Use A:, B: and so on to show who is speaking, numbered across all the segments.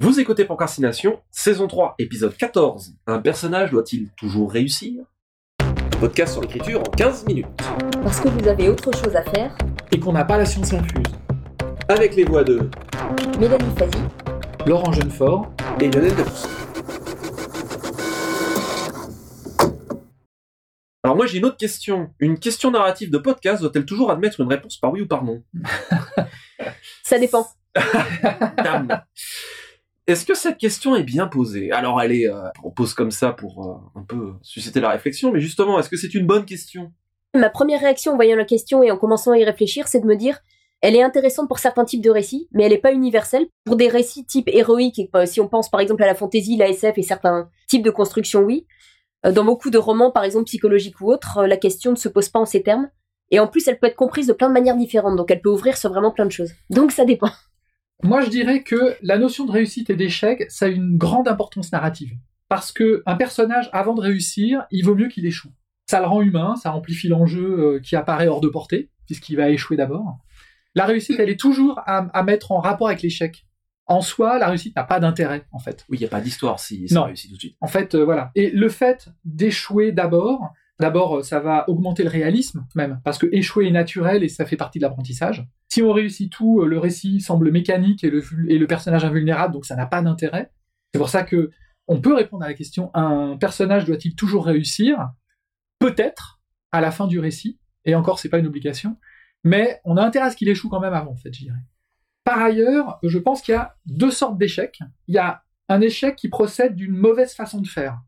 A: Vous écoutez Procrastination, saison 3, épisode 14. Un personnage doit-il toujours réussir? Podcast sur l'écriture en 15 minutes.
B: Parce que vous avez autre chose à faire,
C: et qu'on n'a pas la science infuse.
A: Avec les voix de
B: Mélanie Fazi,
C: Laurent Jeunefort,
A: et Lionel Debus. Alors moi j'ai une autre question. Une question narrative de podcast doit-elle toujours admettre une réponse par oui ou par non?
B: Ça dépend.
A: Est-ce que cette question est bien posée? Alors elle est, euh, on pose comme ça pour euh, un peu susciter la réflexion, mais justement, est-ce que c'est une bonne question?
B: Ma première réaction en voyant la question et en commençant à y réfléchir, c'est de me dire, elle est intéressante pour certains types de récits, mais elle n'est pas universelle. Pour des récits type héroïque, euh, si on pense par exemple à la fantasy, la SF et certains types de construction, oui. Dans beaucoup de romans, par exemple psychologiques ou autres, la question ne se pose pas en ces termes. Et en plus, elle peut être comprise de plein de manières différentes, donc elle peut ouvrir sur vraiment plein de choses. Donc ça dépend.
C: Moi, je dirais que la notion de réussite et d'échec, ça a une grande importance narrative. Parce que un personnage, avant de réussir, il vaut mieux qu'il échoue. Ça le rend humain, ça amplifie l'enjeu euh, qui apparaît hors de portée, puisqu'il va échouer d'abord. La réussite, elle est toujours à, à mettre en rapport avec l'échec. En soi, la réussite n'a pas d'intérêt, en fait.
A: Oui, il n'y a pas d'histoire si ça
C: Non.
A: réussit tout de suite.
C: En fait, euh, voilà. Et le fait d'échouer d'abord, d'abord, euh, ça va augmenter le réalisme même, parce que échouer est naturel et ça fait partie de l'apprentissage. Si on réussit tout, euh, le récit semble mécanique et le, personnage invulnérable, donc ça n'a pas d'intérêt. C'est pour ça que on peut répondre à la question un personnage doit-il toujours réussir? Peut-être à la fin du récit, et encore, c'est pas une obligation, mais on a intérêt à ce qu'il échoue quand même avant, en fait, je dirais. Par ailleurs, je pense qu'il y a deux sortes d'échecs. Il y a un échec qui procède d'une mauvaise façon de faire.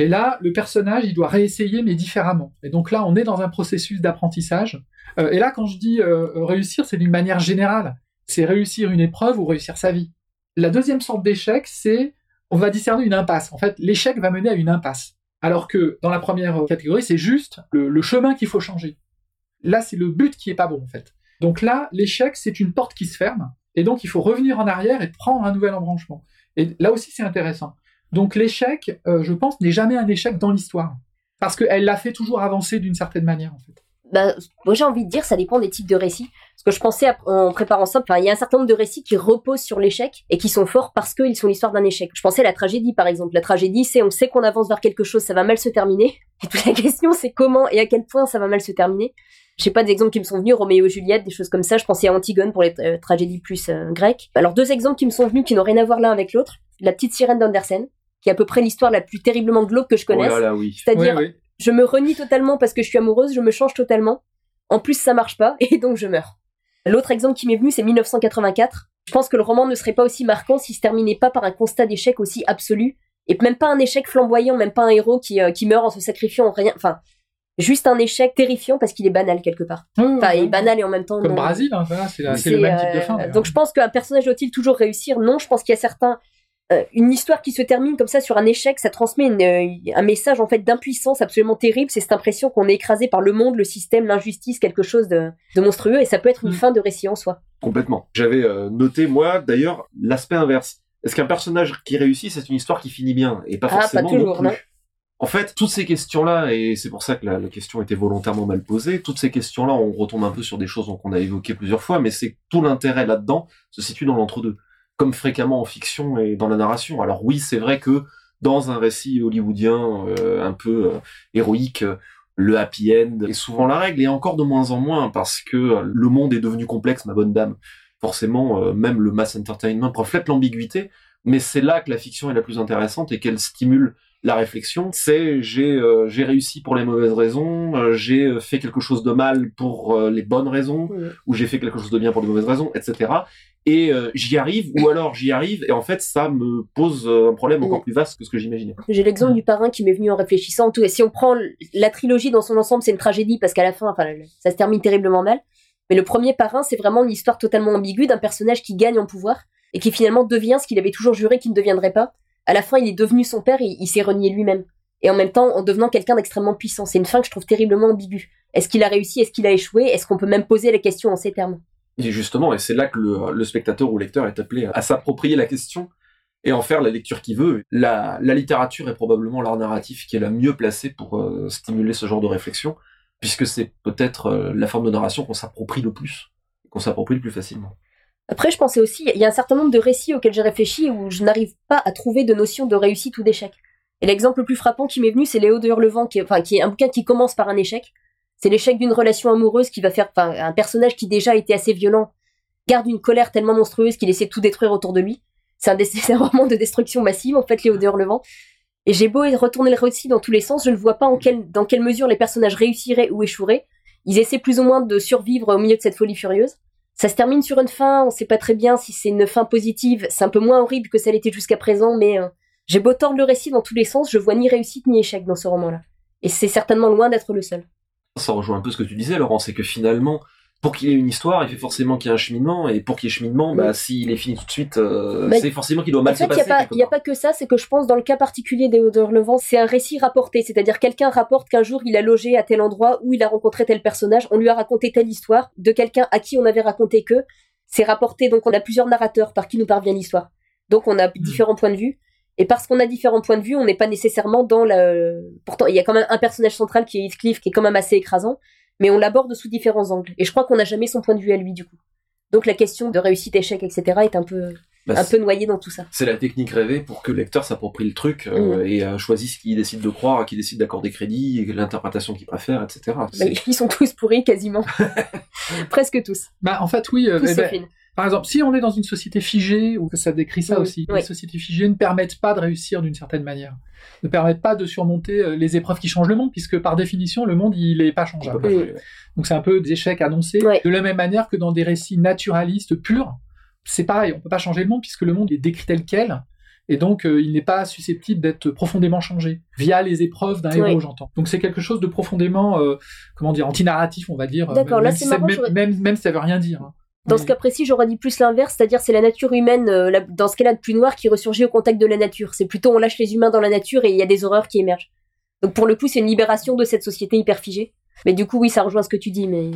C: Et là, le personnage, il doit réessayer, mais différemment. Et donc là, on est dans un processus d'apprentissage. Euh, et là, quand je dis euh, réussir, c'est d'une manière générale. C'est réussir une épreuve ou réussir sa vie. La deuxième sorte d'échec, c'est on va discerner une impasse. En fait, l'échec va mener à une impasse. Alors que dans la première catégorie, c'est juste le, le chemin qu'il faut changer. Là, c'est le but qui est pas bon, en fait. Donc là, l'échec, c'est une porte qui se ferme. Et donc, il faut revenir en arrière et prendre un nouvel embranchement. Et là aussi, c'est intéressant. Donc l'échec, euh, je pense, n'est jamais un échec dans l'histoire. Parce qu'elle l'a fait toujours avancer d'une certaine manière, en fait.
B: Bah, moi j'ai envie de dire, ça dépend des types de récits. Parce que je pensais en préparant ça, il y a un certain nombre de récits qui reposent sur l'échec et qui sont forts parce qu'ils sont l'histoire d'un échec. Je pensais à la tragédie par exemple. La tragédie, c'est on sait qu'on avance vers quelque chose, ça va mal se terminer. Et toute la question, c'est comment et à quel point ça va mal se terminer. Je sais pas d'exemples qui me sont venus, Roméo et Juliette, des choses comme ça. Je pensais à Antigone pour les euh, tragédies plus euh, grecques. Alors deux exemples qui me sont venus qui n'ont rien à voir l'un avec l'autre. La petite sirène d'Andersen, qui est à peu près l'histoire la plus terriblement glauque que je
A: Oh
B: connaisse.
A: là là, oui.
B: C'est-à-dire,
C: Oui, oui.
B: je me renie totalement parce que je suis amoureuse, je me change totalement. En plus, ça marche pas, et donc je meurs. L'autre exemple qui m'est venu, c'est 1984. Je pense que le roman ne serait pas aussi marquant s'il se terminait pas par un constat d'échec aussi absolu, et même pas un échec flamboyant, même pas un héros qui, euh, qui meurt en se sacrifiant en rien. Enfin, juste un échec terrifiant parce qu'il est banal quelque part.
C: Oui,
B: Enfin, il est banal et en même temps.
C: Comme
B: non.
C: Brésil, hein, c'est le même type de
B: euh,
C: fin.
B: donc je pense qu'un personnage doit-il toujours réussir? Non, je pense qu'il y a certains. Euh, une histoire qui se termine comme ça sur un échec, ça transmet une, euh, un message en fait d'impuissance absolument terrible. C'est cette impression qu'on est écrasé par le monde, le système, l'injustice, quelque chose de, de monstrueux, et ça peut être une
C: Mm.
B: fin de récit en soi.
A: Complètement. J'avais euh, noté, moi, d'ailleurs, l'aspect inverse. Est-ce qu'un personnage qui réussit, c'est une histoire qui finit bien Et pas
B: Ah, pas
A: forcément
B: toujours,
A: non plus.
B: non.
A: En fait, toutes ces questions-là, et c'est pour ça que la, la question était volontairement mal posée, toutes ces questions-là, on retombe un peu sur des choses qu'on a évoquées plusieurs fois, mais c'est que tout l'intérêt là-dedans se situe dans l'entre-deux, comme fréquemment en fiction et dans la narration. Alors oui, c'est vrai que dans un récit hollywoodien euh, un peu euh, héroïque, euh, le happy end est souvent la règle, et encore de moins en moins, parce que le monde est devenu complexe, ma bonne dame. Forcément, euh, même le mass entertainment reflète l'ambiguïté, mais c'est là que la fiction est la plus intéressante et qu'elle stimule la réflexion. C'est j'ai j'ai réussi pour les mauvaises raisons, j'ai fait quelque chose de mal pour les bonnes raisons, ou j'ai fait quelque chose de bien pour de mauvaises raisons, etc. Et euh, j'y arrive, ou alors j'y arrive, et en fait ça me pose euh, un problème encore
B: Mm.
A: plus vaste que ce que j'imaginais.
B: J'ai l'exemple du parrain qui m'est venu en réfléchissant. En tout cas, si on prend la trilogie dans son ensemble, c'est une tragédie parce qu'à la fin, enfin, ça se termine terriblement mal. Mais le premier parrain, c'est vraiment une histoire totalement ambiguë d'un personnage qui gagne en pouvoir et qui finalement devient ce qu'il avait toujours juré qu'il ne deviendrait pas. À la fin, il est devenu son père et il s'est renié lui-même. Et en même temps, en devenant quelqu'un d'extrêmement puissant. C'est une fin que je trouve terriblement ambiguë. Est-ce qu'il a réussi? Est-ce qu'il a échoué? Est-ce qu'on peut même poser la question en ces termes?
A: Et justement, et c'est là que le, spectateur ou lecteur est appelé à s'approprier la question et en faire la lecture qu'il veut. La, littérature est probablement l'art narratif qui est la mieux placée pour euh, stimuler ce genre de réflexion, puisque c'est peut-être euh, la forme de narration qu'on s'approprie le plus, qu'on s'approprie le plus facilement.
B: Après, je pensais aussi, il y a un certain nombre de récits auxquels j'ai réfléchi où je n'arrive pas à trouver de notion de réussite ou d'échec. Et l'exemple le plus frappant qui m'est venu, c'est Léo de Hurlevent, qui est, qui est un bouquin qui commence par un échec. C'est l'échec d'une relation amoureuse qui va faire, enfin, un personnage qui déjà était assez violent, garde une colère tellement monstrueuse qu'il essaie de tout détruire autour de lui. C'est un, un, roman de destruction massive, en fait, Léo de Hurlevent. Et j'ai beau retourner le récit dans tous les sens, je ne vois pas en quelle, dans quelle mesure les personnages réussiraient ou échoueraient. Ils essaient plus ou moins de survivre au milieu de cette folie furieuse. Ça se termine sur une fin, on sait pas très bien si c'est une fin positive, c'est un peu moins horrible que ça l'était jusqu'à présent, mais euh, j'ai beau tordre le récit dans tous les sens, je vois ni réussite ni échec dans ce roman-là. Et c'est certainement loin d'être le seul.
A: Ça rejoint un peu ce que tu disais, Laurent, c'est que finalement, pour qu'il ait une histoire, il fait forcément qu'il y ait un cheminement, et pour qu'il y ait cheminement, bah, s'il est fini tout de suite, euh,
B: Bah,
A: c'est forcément qu'il doit mal
B: En fait,
A: se passer.
B: il n'y a, pas que ça, c'est que je pense dans le cas particulier des Odeurs Levant, c'est un récit rapporté, c'est-à-dire quelqu'un rapporte qu'un jour il a logé à tel endroit où il a rencontré tel personnage, on lui a raconté telle histoire de quelqu'un à qui on avait raconté que, c'est rapporté, donc on a plusieurs narrateurs par qui nous parvient l'histoire. Donc on a différents points de vue, et parce qu'on a différents points de vue, on n'est pas nécessairement dans le... Pourtant, il y a quand même un personnage central qui est Heathcliff, qui est quand même assez écrasant, mais on l'aborde sous différents angles. Et je crois qu'on n'a jamais son point de vue à lui, du coup. Donc la question de réussite, échec, etc. est un peu,
A: Bah,
B: un peu noyée dans tout ça.
A: C'est la technique rêvée pour que le lecteur s'approprie le truc euh,
B: Mm.
A: et euh, choisisse qui décide de croire, à qui décide d'accorder crédit, et l'interprétation qu'il préfère, etc.
B: Bah, ils sont tous pourris, quasiment. Presque tous.
C: Bah, en fait, oui. euh,
B: Tous
C: eh. Par exemple, si on est dans une société figée, ou que ça décrit ça
B: Oui,
C: aussi,
B: oui.
C: les sociétés figées ne permettent pas de réussir d'une certaine manière, ne permettent pas de surmonter euh, les épreuves qui changent le monde, puisque par définition, le monde, il est pas changeable.
B: Mm.
C: Donc c'est un peu des échecs annoncés, de la même manière que dans des récits naturalistes purs, c'est pareil, on peut pas changer le monde, puisque le monde est décrit tel quel, et donc euh, il n'est pas susceptible d'être profondément changé, via les épreuves d'un héros, j'entends. Donc c'est quelque chose de profondément, euh, comment dire, anti-narratif, on va dire,
B: D'accord,
C: même,
B: là,
C: même
B: c'est
C: si ça-
B: marrant,
C: même,
B: j'aurais-
C: même, même si ça veut rien dire. hein.
B: Dans ce cas précis, j'aurais dit plus l'inverse, c'est-à-dire c'est la nature humaine, euh, la- dans ce cas-là de plus noir, qui ressurgit au contact de la nature. C'est plutôt on lâche les humains dans la nature et il y a des horreurs qui émergent. Donc pour le coup, c'est une libération de cette société hyper figée. Mais du coup, oui, ça rejoint ce que tu dis, mais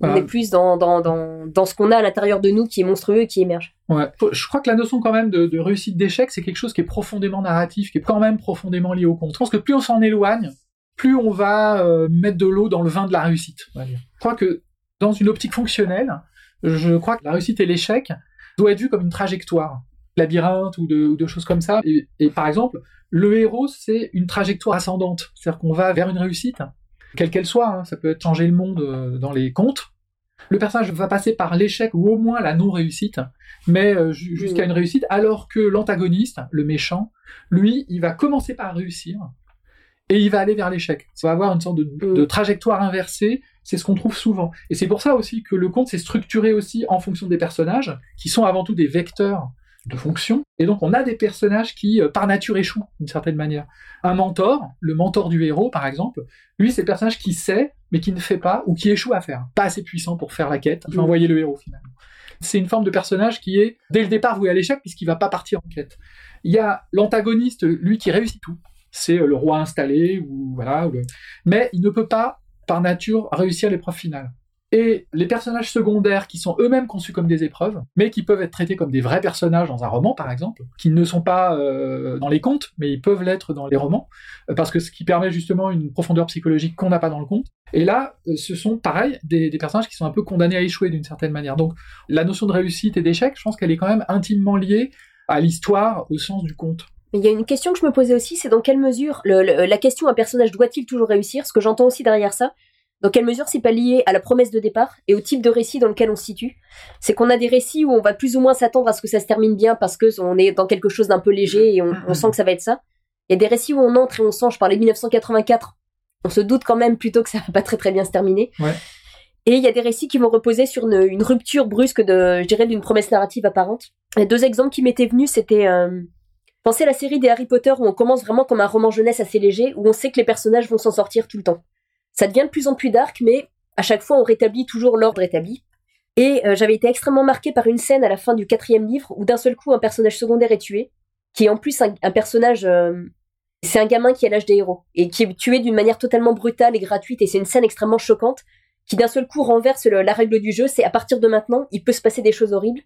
B: on est plus dans, dans, dans, dans ce qu'on a à l'intérieur de nous qui est monstrueux et qui émerge.
C: Ouais. Je crois que la notion quand même de, de réussite d'échec, c'est quelque chose qui est profondément narratif, qui est quand même profondément lié au conte. Je pense que plus on s'en éloigne, plus on va euh, mettre de l'eau dans le vin de la réussite. on va dire. Je crois que dans une optique fonctionnelle, je crois que la réussite et l'échec doivent être vus comme une trajectoire, labyrinthe ou de, ou de choses comme ça. Et, et par exemple, le héros, c'est une trajectoire ascendante, c'est-à-dire qu'on va vers une réussite, quelle qu'elle soit. hein. Ça peut être changer le monde euh, dans les contes. Le personnage va passer par l'échec ou au moins la non-réussite, mais euh, ju- jusqu'à une réussite, alors que l'antagoniste, le méchant, lui, il va commencer par réussir et il va aller vers l'échec. Ça va avoir une sorte de, de trajectoire inversée, c'est ce qu'on trouve souvent. Et c'est pour ça aussi que le conte s'est structuré aussi en fonction des personnages, qui sont avant tout des vecteurs de fonction. Et donc on a des personnages qui, euh, par nature, échouent d'une certaine manière. Un mentor, le mentor du héros par exemple, lui c'est le personnage qui sait, mais qui ne fait pas, ou qui échoue à faire. Pas assez puissant pour faire la quête, qui va
B: Mm.
C: envoyer le héros finalement. C'est une forme de personnage qui est, dès le départ, voué à l'échec, puisqu'il va pas partir en quête. Il y a l'antagoniste, lui, qui réussit tout. C'est euh, le roi installé, ou voilà. ou le- Mais il ne peut pas, par nature, réussir l'épreuve finale. Et les personnages secondaires qui sont eux-mêmes conçus comme des épreuves, mais qui peuvent être traités comme des vrais personnages dans un roman, par exemple, qui ne sont pas euh, dans les contes, mais ils peuvent l'être dans les romans, euh, parce que ce qui permet justement une profondeur psychologique qu'on n'a pas dans le conte. Et là, euh, ce sont pareil des, des personnages qui sont un peu condamnés à échouer d'une certaine manière. Donc la notion de réussite et d'échec, je pense qu'elle est quand même intimement liée à l'histoire au sens du conte.
B: Mais il y a une question que je me posais aussi, c'est dans quelle mesure le- le- la question un personnage doit-il toujours réussir Ce que j'entends aussi derrière ça, dans quelle mesure c'est pas lié à la promesse de départ et au type de récit dans lequel on se situe? C'est qu'on a des récits où on va plus ou moins s'attendre à ce que ça se termine bien parce que on est dans quelque chose d'un peu léger et on, on sent que ça va être ça. Il y a des récits où on entre et on sent, je parlais de 1984, on se doute quand même plutôt que ça va pas très très bien se terminer.
C: Ouais.
B: Et il y a des récits qui vont reposer sur une, une rupture brusque de, je dirais, d'une promesse narrative apparente. Et deux exemples qui m'étaient venus, c'était euh, Pensez à la série des Harry Potter où on commence vraiment comme un roman jeunesse assez léger, où on sait que les personnages vont s'en sortir tout le temps. Ça devient de plus en plus dark, mais à chaque fois on rétablit toujours l'ordre établi. Et euh, j'avais été extrêmement marqué par une scène à la fin du quatrième livre où d'un seul coup un personnage secondaire est tué, qui est en plus un, personnage... euh, c'est un gamin qui a l'âge des héros, et qui est tué d'une manière totalement brutale et gratuite, et c'est une scène extrêmement choquante, qui d'un seul coup renverse la règle du jeu, c'est à partir de maintenant, il peut se passer des choses horribles.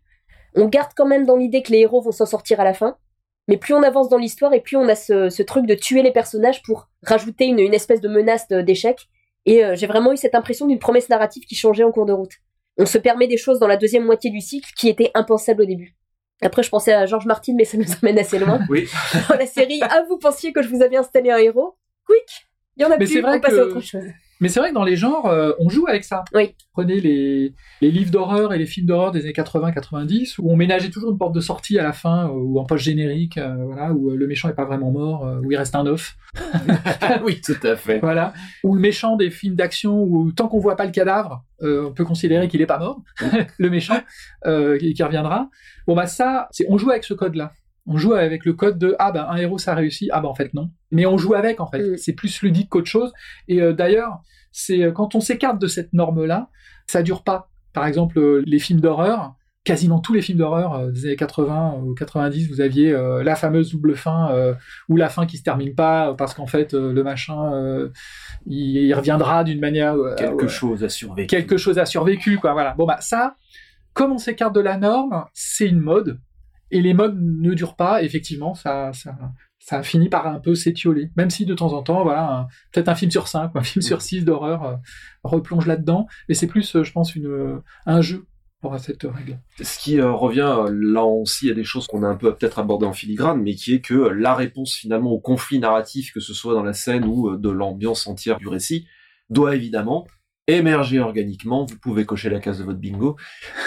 B: On garde quand même dans l'idée que les héros vont s'en sortir à la fin, mais plus on avance dans l'histoire et plus on a ce, ce truc de tuer les personnages pour rajouter une, une espèce de menace d'échec. Et euh, j'ai vraiment eu cette impression d'une promesse narrative qui changeait en cours de route. on se permet des choses dans la deuxième moitié du cycle qui étaient impensables au début. Après, je pensais à George Martin, mais ça nous amène assez loin.
A: Oui.
B: Dans la série, ah, vous pensiez que je vous avais installé un héros? Quick Il y en a
C: Mais
B: plus,
C: c'est vrai
B: on passe
C: que-
B: à autre chose.
C: Mais c'est vrai que dans les genres, euh, on joue avec ça.
B: Oui.
C: Prenez les, les livres d'horreur et les films d'horreur des années 80-90, où on ménageait toujours une porte de sortie à la fin, euh, ou en post générique, euh, voilà, où le méchant est pas vraiment mort, où il reste un off.
A: oui, tout à fait.
C: Voilà. Ou le méchant des films d'action où tant qu'on voit pas le cadavre, euh, on peut considérer qu'il est pas mort, le méchant, euh, qui qui reviendra. Bon bah ça, c'est on joue avec ce code-là. On joue avec le code de ah ben un héros ça réussit, ah ben en fait non. Mais on joue avec en fait.
B: Mm.
C: C'est plus ludique qu'autre chose. Et euh, d'ailleurs, c'est euh, quand on s'écarte de cette norme-là, ça dure pas. Par exemple, euh, les films d'horreur. Quasiment tous les films d'horreur euh, des années 80 ou 90, vous aviez euh, la fameuse double fin euh, ou la fin qui se termine pas parce qu'en fait euh, le machin euh, il, il reviendra d'une manière euh,
A: Quelque
C: euh,
A: chose à surveiller.
C: quelque chose a survécu quoi voilà bon bah ça comme on s'écarte de la norme c'est une mode et les modes ne durent pas effectivement ça ça ça finit par un peu s'étioler. Même si de temps en temps voilà peut-être un film sur cinq un film sur six d'horreur euh, replonge là-dedans. Mais c'est plus euh, je pense une euh, un jeu pour cette règle.
A: Ce qui revient là aussi à des choses qu'on a un peu peut-être abordées en filigrane, mais qui est que la réponse finalement au conflit narratif, que ce soit dans la scène ou de l'ambiance entière du récit, doit évidemment émerger organiquement. Vous pouvez cocher la case de votre bingo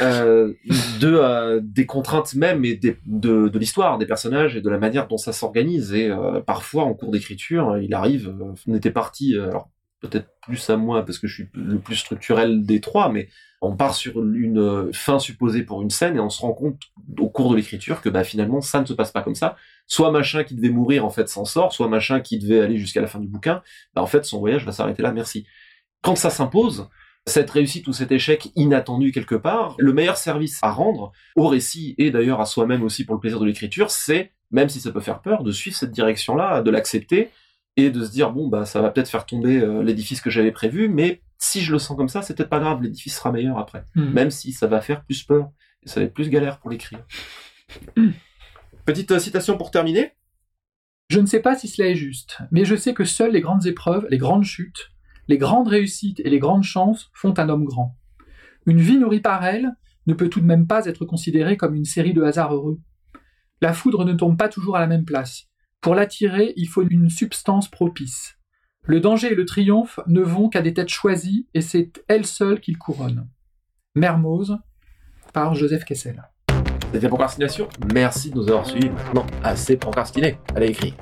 A: euh, de euh, des contraintes même et de, l'histoire des personnages et de la manière dont ça s'organise. Et euh, parfois en cours d'écriture, il arrive. on était parti. alors peut-être plus à moi parce que je suis le plus structurel des trois, mais on part sur une fin supposée pour une scène et on se rend compte au cours de l'écriture que bah finalement ça ne se passe pas comme ça. Soit machin qui devait mourir en fait s'en sort, soit machin qui devait aller jusqu'à la fin du bouquin, bah en fait son voyage va s'arrêter là, merci. Quand ça s'impose, cette réussite ou cet échec inattendu quelque part, le meilleur service à rendre au récit et d'ailleurs à soi-même aussi pour le plaisir de l'écriture, c'est, même si ça peut faire peur, de suivre cette direction-là, de l'accepter et de se dire bon bah ça va peut-être faire tomber euh, l'édifice que j'avais prévu, mais si je le sens comme ça, c'est peut-être pas grave, l'édifice sera meilleur après
C: Hmm.
A: même si ça va faire plus peur et ça va être plus galère pour l'écrire.
C: Mm.
A: Petite euh, citation pour terminer.
C: Je ne sais pas si cela est juste, mais je sais que seules les grandes épreuves, les grandes chutes, les grandes réussites et les grandes chances font un homme grand. Une vie nourrie par elles ne peut tout de même pas être considérée comme une série de hasards heureux. La foudre ne tombe pas toujours à la même place. Pour l'attirer, il faut une substance propice. Le danger et le triomphe ne vont qu'à des têtes choisies, et c'est elles seules qu'ils couronnent. Mermoz, par Joseph Kessel.
A: C'était Procrastination. Merci de nous avoir suivis. Maintenant, assez procrastiné. Allez écrire.